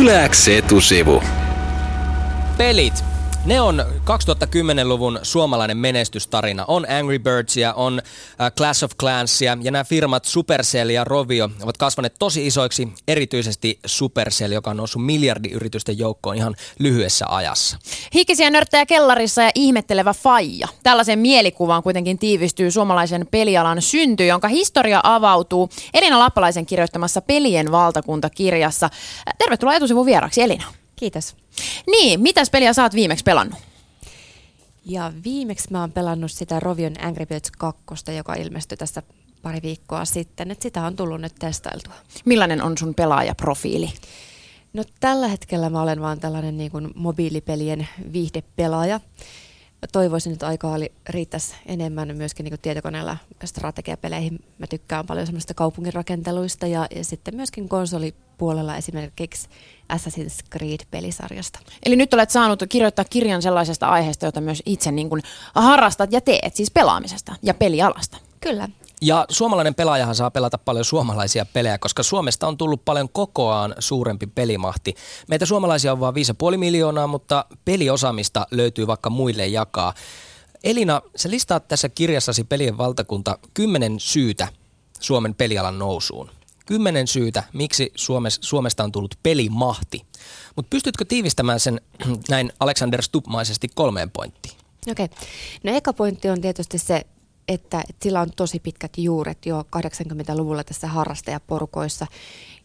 Yläks etusivu. Pelit. Ne on 2010-luvun suomalainen menestystarina. On Angry Birdsia, on äh, Clash of Clansia ja nämä firmat Supercell ja Rovio ovat kasvaneet tosi isoiksi, erityisesti Supercell, joka on noussut miljardiyritysten joukkoon ihan lyhyessä ajassa. Hikisiä nörttejä kellarissa ja ihmettelevä faija. Tällaisen mielikuvaan kuitenkin tiivistyy suomalaisen pelialan synty, jonka historia avautuu Elina Lappalaisen kirjoittamassa Pelien valtakuntakirjassa. Tervetuloa etusivun vieraksi Elina. Kiitos. Niin, mitäs peliä sä oot viimeksi pelannut? Ja viimeksi mä oon pelannut sitä Rovion Angry Birds 2, joka ilmestyi tässä pari viikkoa sitten. Et sitä on tullut nyt testailtua. Millainen on sun pelaajaprofiili? No tällä hetkellä mä olen vaan tällainen niin kuin mobiilipelien viihdepelaaja. Toivoisin, että aikaa oli, riittäisi enemmän myöskin niin kuin tietokoneella strategiapeleihin. Mä tykkään paljon semmoista kaupunginrakenteluista ja, ja sitten myöskin konsolipuolella esimerkiksi Assassin's Creed-pelisarjasta. Eli nyt olet saanut kirjoittaa kirjan sellaisesta aiheesta, jota myös itse niin kuin harrastat ja teet, siis pelaamisesta ja pelialasta. Kyllä. Ja suomalainen pelaajahan saa pelata paljon suomalaisia pelejä, koska Suomesta on tullut paljon kokoaan suurempi pelimahti. Meitä suomalaisia on vain 5,5 miljoonaa, mutta peliosaamista löytyy vaikka muille jakaa. Elina, sä listaat tässä kirjassasi Pelien valtakunta kymmenen syytä Suomen pelialan nousuun. Kymmenen syytä, miksi Suomesta on tullut pelimahti. Mutta pystytkö tiivistämään sen näin Alexander Stubbmaisesti kolmeen pointtiin? Okei. Okay. No eka pointti on tietysti se, että, että sillä on tosi pitkät juuret jo 80-luvulla tässä harrastajaporukoissa.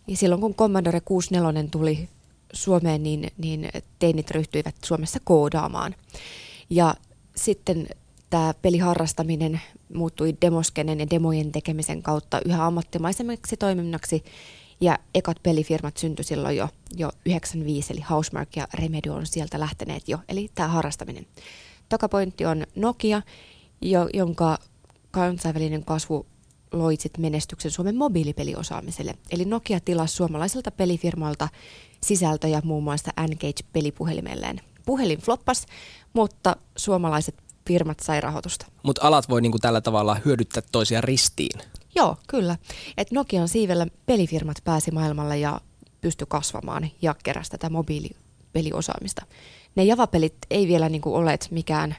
Ja silloin kun Commodore 64 tuli Suomeen, niin, niin teinit ryhtyivät Suomessa koodaamaan. Ja sitten tämä peliharrastaminen muuttui demoskenen ja demojen tekemisen kautta yhä ammattimaisemmaksi toiminnaksi. Ja ekat pelifirmat syntyi silloin jo, jo 95, eli Housemark ja Remedy on sieltä lähteneet jo, eli tämä harrastaminen. Tokapointti on Nokia, jo, jonka kansainvälinen kasvu loi menestyksen Suomen mobiilipeliosaamiselle. Eli Nokia tilasi suomalaiselta pelifirmalta sisältöjä muun muassa N-Gage-pelipuhelimelleen. Puhelin floppas, mutta suomalaiset firmat sai rahoitusta. Mutta alat voi niinku tällä tavalla hyödyttää toisia ristiin. Joo, kyllä. Et Nokian siivellä pelifirmat pääsi maailmalle ja pysty kasvamaan ja keräsi tätä mobiilipeliosaamista. Ne Java-pelit ei vielä niinku olleet mikään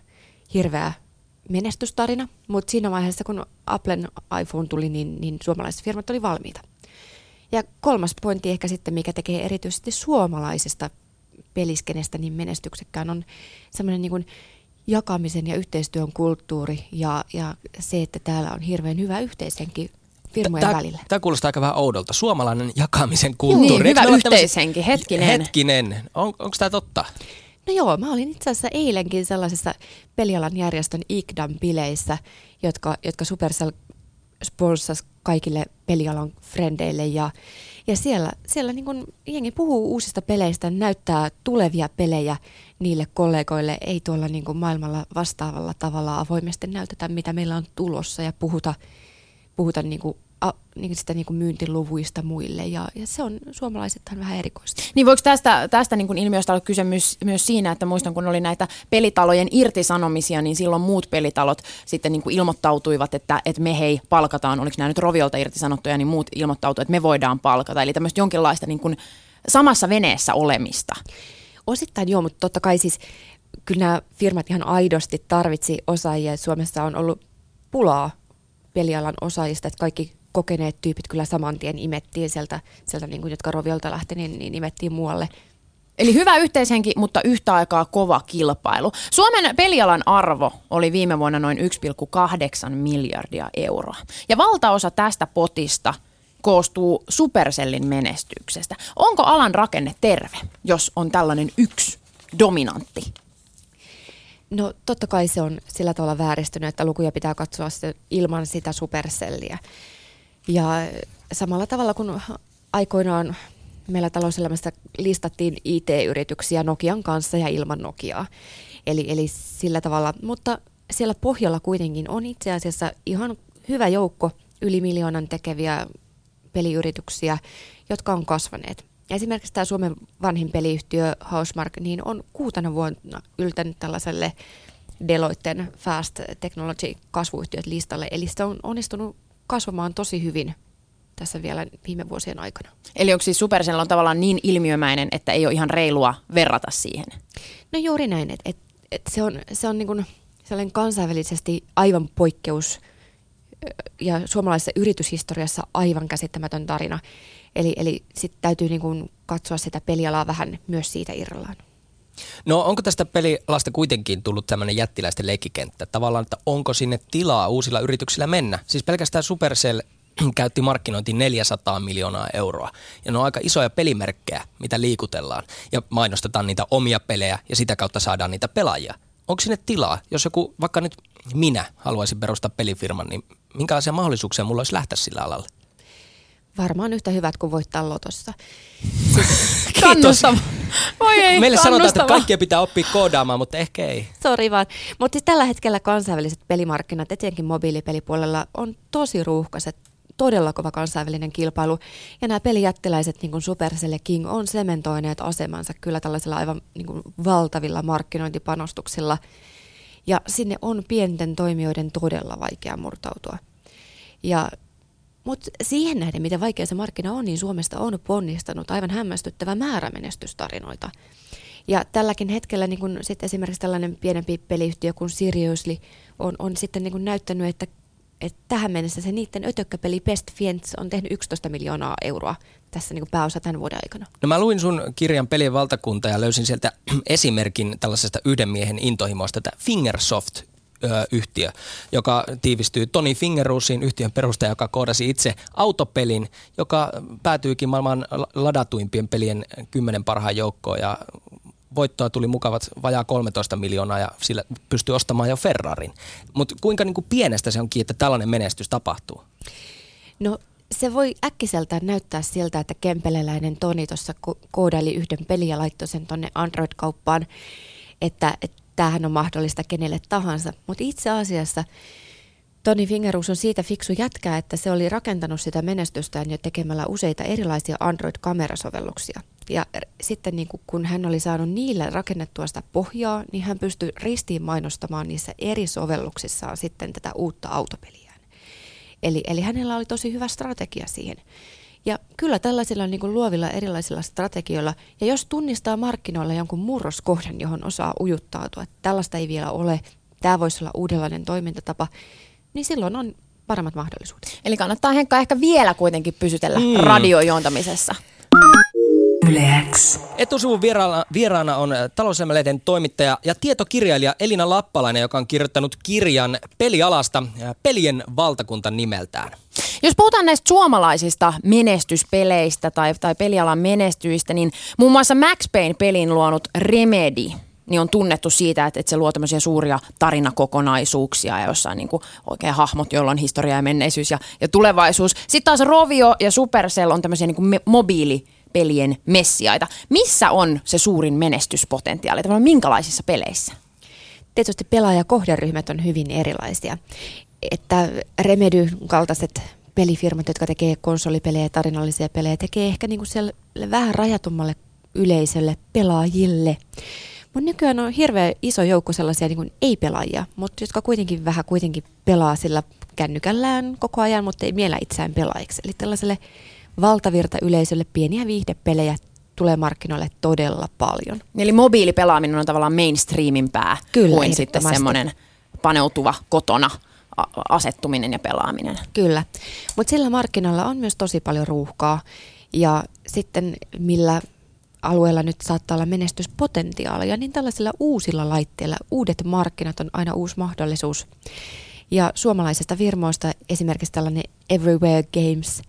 hirveä menestystarina, mutta siinä vaiheessa, kun Applen iPhone tuli, niin, niin suomalaiset firmat oli valmiita. Ja kolmas pointti ehkä sitten, mikä tekee erityisesti suomalaisesta peliskenestä niin menestyksekkään, on semmoinen niin jakamisen ja yhteistyön kulttuuri ja, ja se, että täällä on hirveän hyvä yhteishenki firmojen tää, välillä. Tämä kuulostaa aika vähän oudolta. Suomalainen jakamisen kulttuuri. Niin, hyvä yhteishenki. Hetkinen. Hetkinen. On, onko tämä totta? No joo, mä olin itse asiassa eilenkin sellaisessa pelialan järjestön IKDAM bileissä, jotka, jotka Supercell sponssasi kaikille pelialan frendeille ja, ja siellä, siellä niin kun jengi puhuu uusista peleistä, näyttää tulevia pelejä niille kollegoille, ei tuolla niin maailmalla vastaavalla tavalla avoimesti näytetä, mitä meillä on tulossa ja puhuta, puhuta niin a, niin sitä niin kuin myyntiluvuista muille ja, ja se on suomalaisethan vähän erikoista. Niin voiko tästä, tästä niin kuin ilmiöstä olla kyse myös, myös siinä, että muistan kun oli näitä pelitalojen irtisanomisia, niin silloin muut pelitalot sitten niin kuin ilmoittautuivat, että, että me hei palkataan, oliko nämä nyt Roviolta irtisanottuja, niin muut ilmoittautuivat, että me voidaan palkata. Eli tämmöistä jonkinlaista niin kuin samassa veneessä olemista. Osittain joo, mutta totta kai siis kyllä nämä firmat ihan aidosti tarvitsi osaajia. Suomessa on ollut pulaa pelialan osaajista, että kaikki kokeneet tyypit kyllä saman tien imettiin sieltä, sieltä niin kuin, jotka Roviolta lähti, niin, niin imettiin muualle. Eli hyvä yhteishenki, mutta yhtä aikaa kova kilpailu. Suomen pelialan arvo oli viime vuonna noin 1,8 miljardia euroa. Ja valtaosa tästä potista koostuu Supercellin menestyksestä. Onko alan rakenne terve, jos on tällainen yksi dominantti? No totta kai se on sillä tavalla vääristynyt, että lukuja pitää katsoa ilman sitä Supercellia. Ja samalla tavalla kuin aikoinaan meillä talouselämässä listattiin IT-yrityksiä Nokian kanssa ja ilman Nokiaa. Eli, eli sillä tavalla, mutta siellä pohjalla kuitenkin on itse asiassa ihan hyvä joukko yli miljoonan tekeviä peliyrityksiä, jotka on kasvaneet. Esimerkiksi tämä Suomen vanhin peliyhtiö Housemark niin on kuutena vuonna yltänyt tällaiselle Deloitten Fast Technology kasvuyhtiöt listalle. Eli se on onnistunut kasvamaan tosi hyvin tässä vielä viime vuosien aikana. Eli onko siis Supercell on tavallaan niin ilmiömäinen, että ei ole ihan reilua verrata siihen? No juuri näin, että et, et se on, se on niin kuin sellainen kansainvälisesti aivan poikkeus ja suomalaisessa yrityshistoriassa aivan käsittämätön tarina. Eli, eli sitten täytyy niin kuin katsoa sitä pelialaa vähän myös siitä irrallaan. No onko tästä pelilasta kuitenkin tullut tämmöinen jättiläisten leikkikenttä? Tavallaan, että onko sinne tilaa uusilla yrityksillä mennä? Siis pelkästään Supercell käytti markkinointiin 400 miljoonaa euroa. Ja ne on aika isoja pelimerkkejä, mitä liikutellaan. Ja mainostetaan niitä omia pelejä ja sitä kautta saadaan niitä pelaajia. Onko sinne tilaa? Jos joku, vaikka nyt minä haluaisin perustaa pelifirman, niin minkälaisia mahdollisuuksia mulla olisi lähteä sillä alalla? Varmaan yhtä hyvät kuin voittaa lotossa. Kannustava. Voi ei, Meille sanotaan, että kaikkia pitää oppia koodaamaan, mutta ehkä ei. Sori vaan. Mutta siis tällä hetkellä kansainväliset pelimarkkinat, etenkin mobiilipelipuolella, on tosi ruuhkaiset todella kova kansainvälinen kilpailu. Ja nämä pelijättiläiset, niin kuin Supercell ja King, on sementoineet asemansa kyllä tällaisilla aivan niin kuin valtavilla markkinointipanostuksilla. Ja sinne on pienten toimijoiden todella vaikea murtautua. Ja mutta siihen nähden, miten vaikea se markkina on, niin Suomesta on ponnistanut aivan hämmästyttävä määrä menestystarinoita. Ja tälläkin hetkellä niin kun sit esimerkiksi tällainen pienempi peliyhtiö kuin Seriously on, on sitten niin kun näyttänyt, että, että tähän mennessä se niiden ötökkäpeli Best Fiends on tehnyt 11 miljoonaa euroa tässä niin pääosa tämän vuoden aikana. No mä luin sun kirjan Pelien valtakunta ja löysin sieltä esimerkin tällaisesta yhden miehen intohimoista, että Fingersoft yhtiö, joka tiivistyy Toni Fingeruusiin, yhtiön perustaja, joka koodasi itse autopelin, joka päätyykin maailman ladatuimpien pelien kymmenen parhaan joukkoon ja voittoa tuli mukavat vajaa 13 miljoonaa ja sillä pystyy ostamaan jo Ferrarin. Mutta kuinka niin kuin pienestä se onkin, että tällainen menestys tapahtuu? No se voi äkkiseltään näyttää siltä, että kempeleläinen Toni tuossa koodaili yhden pelin ja laittoi sen tuonne Android-kauppaan, että, että tämähän on mahdollista kenelle tahansa. Mutta itse asiassa Toni Fingerus on siitä fiksu jätkä, että se oli rakentanut sitä menestystään jo tekemällä useita erilaisia Android-kamerasovelluksia. Ja sitten niin kun hän oli saanut niillä rakennettua sitä pohjaa, niin hän pystyi ristiin mainostamaan niissä eri sovelluksissaan sitten tätä uutta autopeliään. Eli, eli hänellä oli tosi hyvä strategia siihen. Ja kyllä tällaisilla niin kuin luovilla erilaisilla strategioilla, ja jos tunnistaa markkinoilla jonkun murroskohdan, johon osaa ujuttautua, että tällaista ei vielä ole, tämä voisi olla uudenlainen toimintatapa, niin silloin on paremmat mahdollisuudet. Eli kannattaa Henkka ehkä vielä kuitenkin pysytellä mm. radiojontamisessa. Yleäks. Etusuvun vieraana, vieraana on talouselämälehden toimittaja ja tietokirjailija Elina Lappalainen, joka on kirjoittanut kirjan pelialasta Pelien valtakunta nimeltään. Jos puhutaan näistä suomalaisista menestyspeleistä tai, tai pelialan menestyistä, niin muun muassa Max Payne-pelin luonut Remedy niin on tunnettu siitä, että, että se luo tämmöisiä suuria tarinakokonaisuuksia ja jossain niin kuin oikein hahmot, joilla on historia ja menneisyys ja, ja tulevaisuus. Sitten taas Rovio ja Supercell on tämmöisiä niin kuin me, mobiili pelien messiaita. Missä on se suurin menestyspotentiaali? Tavallaan minkälaisissa peleissä? Tietysti pelaajakohderyhmät on hyvin erilaisia. Että Remedy kaltaiset pelifirmat, jotka tekee konsolipelejä ja tarinallisia pelejä, tekee ehkä niin kuin siellä vähän rajatummalle yleisölle, pelaajille. Mutta nykyään on hirveän iso joukko sellaisia niin ei-pelaajia, mutta jotka kuitenkin vähän kuitenkin pelaa sillä kännykällään koko ajan, mutta ei miellä itseään pelaajiksi. Eli tällaiselle valtavirta yleisölle pieniä viihdepelejä tulee markkinoille todella paljon. Eli mobiilipelaaminen on tavallaan mainstreamin pää Kyllä, kuin sitten semmoinen paneutuva kotona asettuminen ja pelaaminen. Kyllä, mutta sillä markkinoilla on myös tosi paljon ruuhkaa ja sitten millä alueella nyt saattaa olla menestyspotentiaalia, niin tällaisilla uusilla laitteilla uudet markkinat on aina uusi mahdollisuus. Ja suomalaisista firmoista esimerkiksi tällainen Everywhere Games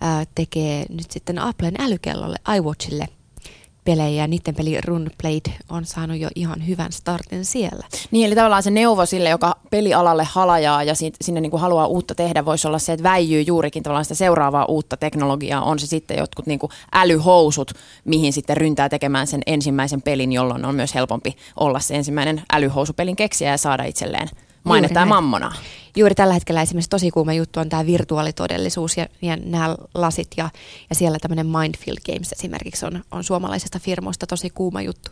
ää, tekee nyt sitten Applen älykellolle, iWatchille pelejä ja niiden peli Runblade on saanut jo ihan hyvän startin siellä. Niin, eli tavallaan se neuvo sille, joka pelialalle halajaa ja sinne niin kuin haluaa uutta tehdä, voisi olla se, että väijyy juurikin tavallaan sitä seuraavaa uutta teknologiaa. On se sitten jotkut niin kuin älyhousut, mihin sitten ryntää tekemään sen ensimmäisen pelin, jolloin on myös helpompi olla se ensimmäinen älyhousupelin keksiä ja saada itselleen mainetta ja mammonaa. Juuri tällä hetkellä esimerkiksi tosi kuuma juttu on tämä virtuaalitodellisuus ja, ja nämä lasit ja, ja siellä tämmöinen Mindfield Games esimerkiksi on, on suomalaisesta firmoista tosi kuuma juttu.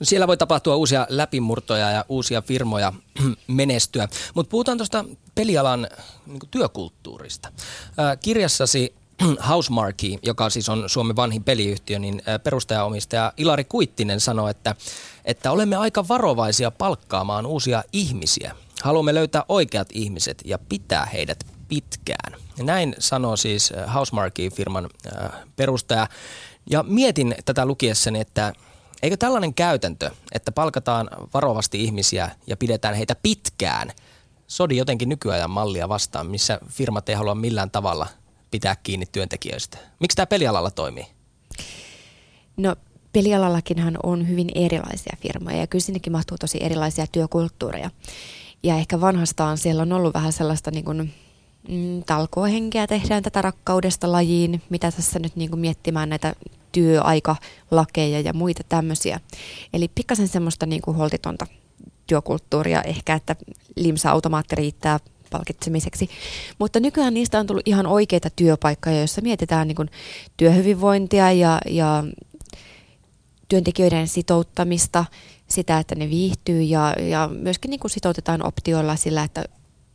No siellä voi tapahtua uusia läpimurtoja ja uusia firmoja menestyä, mutta puhutaan tuosta pelialan niin työkulttuurista. Kirjassasi Housemarque, joka siis on Suomen vanhin peliyhtiö, niin perustajaomistaja Ilari Kuittinen sanoi, että, että olemme aika varovaisia palkkaamaan uusia ihmisiä. Haluamme löytää oikeat ihmiset ja pitää heidät pitkään. Näin sanoo siis Housemarque-firman perustaja. Ja mietin tätä lukiessani, että eikö tällainen käytäntö, että palkataan varovasti ihmisiä ja pidetään heitä pitkään, sodi jotenkin nykyajan mallia vastaan, missä firmat ei halua millään tavalla pitää kiinni työntekijöistä. Miksi tämä pelialalla toimii? No pelialallakinhan on hyvin erilaisia firmoja ja kyllä sinnekin mahtuu tosi erilaisia työkulttuureja. Ja ehkä vanhastaan siellä on ollut vähän sellaista niin kuin, mm, talkohenkeä, tehdään tätä rakkaudesta lajiin, mitä tässä nyt niin kuin miettimään näitä työaikalakeja ja muita tämmöisiä. Eli pikkasen semmoista niin kuin holtitonta työkulttuuria ehkä, että limsa-automaatti riittää palkitsemiseksi. Mutta nykyään niistä on tullut ihan oikeita työpaikkoja, joissa mietitään niin kuin työhyvinvointia ja, ja työntekijöiden sitouttamista, sitä, että ne viihtyy ja, ja myöskin niin kuin sitoutetaan optioilla sillä, että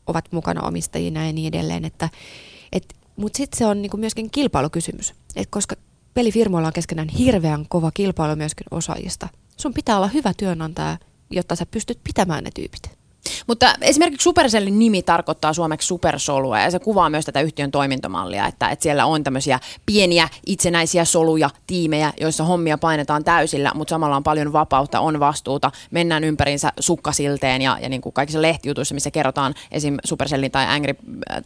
ovat mukana omistajina ja niin edelleen. Että, et, mutta sitten se on niin kuin myöskin kilpailukysymys, et koska pelifirmoilla on keskenään hirveän kova kilpailu myöskin osaajista. Sun pitää olla hyvä työnantaja, jotta sä pystyt pitämään ne tyypit. Mutta esimerkiksi Supercellin nimi tarkoittaa suomeksi supersolua ja se kuvaa myös tätä yhtiön toimintamallia, että, että siellä on tämmöisiä pieniä itsenäisiä soluja, tiimejä, joissa hommia painetaan täysillä, mutta samalla on paljon vapautta, on vastuuta, mennään ympäriinsä sukkasilteen ja, ja niin kuin kaikissa lehtijutuissa, missä kerrotaan esim. Supercellin tai Angry,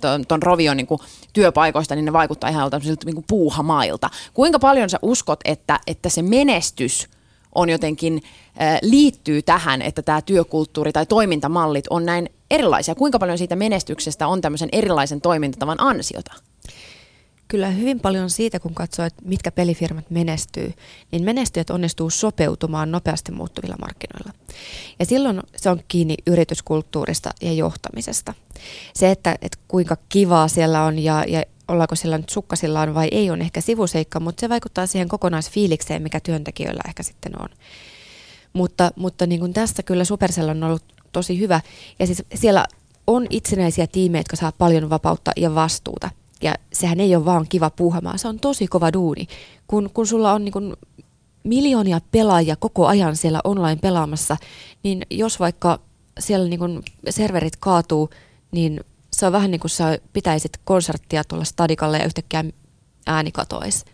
ton, ton Rovion niin kuin työpaikoista, niin ne vaikuttaa ihan niin kuin puuhamailta. Kuinka paljon sä uskot, että, että se menestys on jotenkin liittyy tähän, että tämä työkulttuuri tai toimintamallit on näin erilaisia? Kuinka paljon siitä menestyksestä on tämmöisen erilaisen toimintatavan ansiota? Kyllä hyvin paljon siitä, kun katsoo, että mitkä pelifirmat menestyy, niin menestyjät onnistuu sopeutumaan nopeasti muuttuvilla markkinoilla. Ja silloin se on kiinni yrityskulttuurista ja johtamisesta. Se, että, että kuinka kivaa siellä on ja, ja ollaanko siellä nyt sukkasillaan vai ei, on ehkä sivuseikka, mutta se vaikuttaa siihen kokonaisfiilikseen, mikä työntekijöillä ehkä sitten on. Mutta, mutta niin kuin tässä kyllä Supercell on ollut tosi hyvä. Ja siis siellä on itsenäisiä tiimejä, jotka saa paljon vapautta ja vastuuta. Ja sehän ei ole vaan kiva puuhamaa, se on tosi kova duuni. Kun, kun sulla on niin kuin miljoonia pelaajia koko ajan siellä online pelaamassa, niin jos vaikka siellä niin kuin serverit kaatuu, niin se on vähän niin kuin sä pitäisit konserttia tuolla stadikalle ja yhtäkkiä ääni katoisi.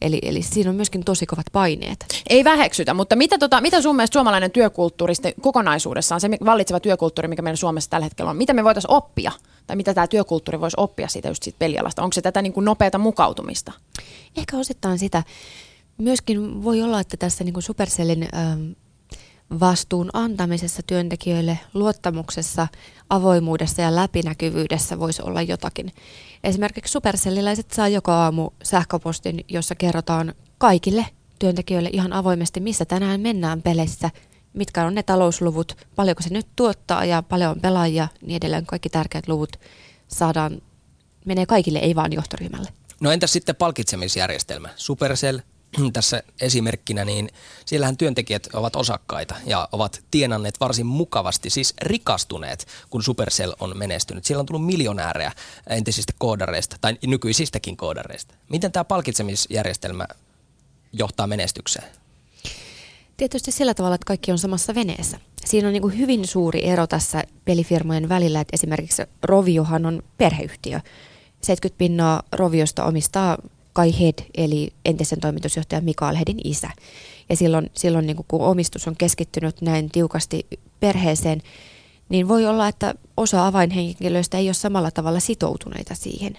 Eli, eli siinä on myöskin tosi kovat paineet. Ei väheksytä, mutta mitä, tota, mitä sun mielestä suomalainen työkulttuuri kokonaisuudessaan, se vallitseva työkulttuuri, mikä meillä Suomessa tällä hetkellä on, mitä me voitaisiin oppia? Tai mitä tämä työkulttuuri voisi oppia siitä just siitä pelialasta? Onko se tätä niin kuin nopeata mukautumista? Ehkä osittain sitä. Myöskin voi olla, että tässä niin kuin Supercellin ähm, vastuun antamisessa työntekijöille, luottamuksessa, avoimuudessa ja läpinäkyvyydessä voisi olla jotakin. Esimerkiksi supercelliläiset saa joka aamu sähköpostin, jossa kerrotaan kaikille työntekijöille ihan avoimesti, missä tänään mennään peleissä, mitkä on ne talousluvut, paljonko se nyt tuottaa ja paljon on pelaajia, niin edelleen kaikki tärkeät luvut saadaan, menee kaikille, ei vaan johtoryhmälle. No entäs sitten palkitsemisjärjestelmä? Supercell, tässä esimerkkinä, niin siellähän työntekijät ovat osakkaita ja ovat tienanneet varsin mukavasti, siis rikastuneet, kun Supercell on menestynyt. Siellä on tullut miljonäärejä entisistä koodareista tai nykyisistäkin koodareista. Miten tämä palkitsemisjärjestelmä johtaa menestykseen? Tietysti sillä tavalla, että kaikki on samassa veneessä. Siinä on niin hyvin suuri ero tässä pelifirmojen välillä, että esimerkiksi Roviohan on perheyhtiö. 70 pinnaa Roviosta omistaa Kai Head, eli entisen toimitusjohtaja Mikael Hedin isä. Ja silloin, silloin niin kun omistus on keskittynyt näin tiukasti perheeseen, niin voi olla, että osa avainhenkilöistä ei ole samalla tavalla sitoutuneita siihen.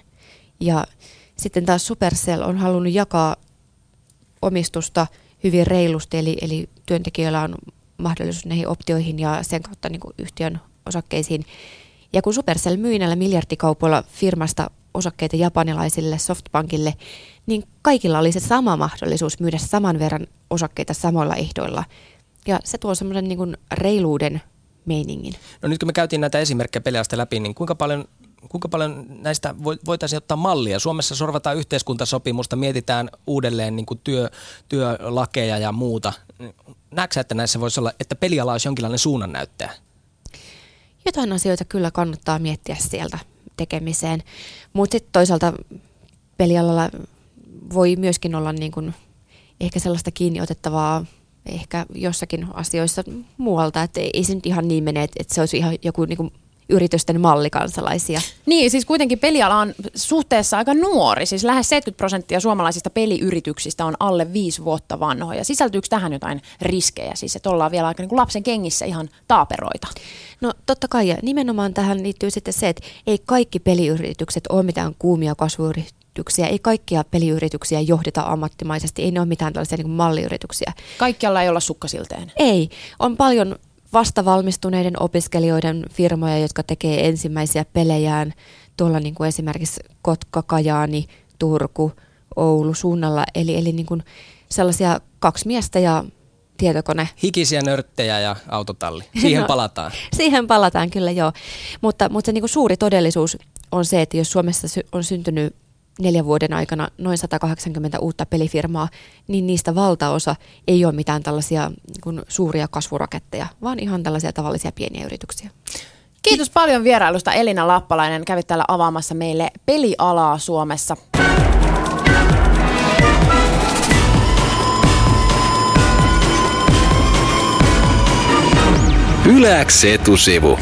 Ja sitten taas Supercell on halunnut jakaa omistusta hyvin reilusti, eli, eli työntekijöillä on mahdollisuus näihin optioihin ja sen kautta niin yhtiön osakkeisiin. Ja kun Supercell myi näillä miljardikaupoilla firmasta osakkeita japanilaisille Softbankille, niin kaikilla oli se sama mahdollisuus myydä saman verran osakkeita samoilla ehdoilla. Ja se tuo semmoisen niin reiluuden meiningin. No nyt kun me käytiin näitä esimerkkejä peleistä läpi, niin kuinka paljon, kuinka paljon näistä voitaisiin ottaa mallia? Suomessa sorvataan yhteiskuntasopimusta, mietitään uudelleen niin kuin työ, työlakeja ja muuta. Näetkö että näissä voisi olla, että peliala olisi jonkinlainen suunnannäyttäjä? Jotain asioita kyllä kannattaa miettiä sieltä tekemiseen. Mutta sitten toisaalta pelialalla voi myöskin olla niin kuin ehkä sellaista kiinni otettavaa ehkä jossakin asioissa muualta, että ei se nyt ihan niin mene, että se olisi ihan joku niin kuin yritysten mallikansalaisia. Niin, siis kuitenkin peliala on suhteessa aika nuori. Siis lähes 70 prosenttia suomalaisista peliyrityksistä on alle viisi vuotta vanhoja. Sisältyykö tähän jotain riskejä? Siis että ollaan vielä aika niin kuin lapsen kengissä ihan taaperoita. No totta kai, ja nimenomaan tähän liittyy sitten se, että ei kaikki peliyritykset ole mitään kuumia kasvuyrityksiä, ei kaikkia peliyrityksiä johdeta ammattimaisesti, ei ne ole mitään tällaisia niin malliyrityksiä. Kaikkialla ei olla sukkasilteen. Ei, on paljon vastavalmistuneiden opiskelijoiden firmoja, jotka tekee ensimmäisiä pelejään tuolla niin kuin esimerkiksi Kotka, Kajaani, Turku, Oulu suunnalla. Eli, eli niin kuin sellaisia kaksi miestä ja tietokone. Hikisiä nörttejä ja autotalli. Siihen no, palataan. Siihen palataan kyllä joo. Mutta, mutta se niin kuin suuri todellisuus on se, että jos Suomessa on syntynyt neljän vuoden aikana noin 180 uutta pelifirmaa, niin niistä valtaosa ei ole mitään tällaisia niin suuria kasvuraketteja, vaan ihan tällaisia tavallisia pieniä yrityksiä. Kiitos paljon vierailusta Elina Lappalainen. Kävit täällä avaamassa meille pelialaa Suomessa. Yläks etusivu.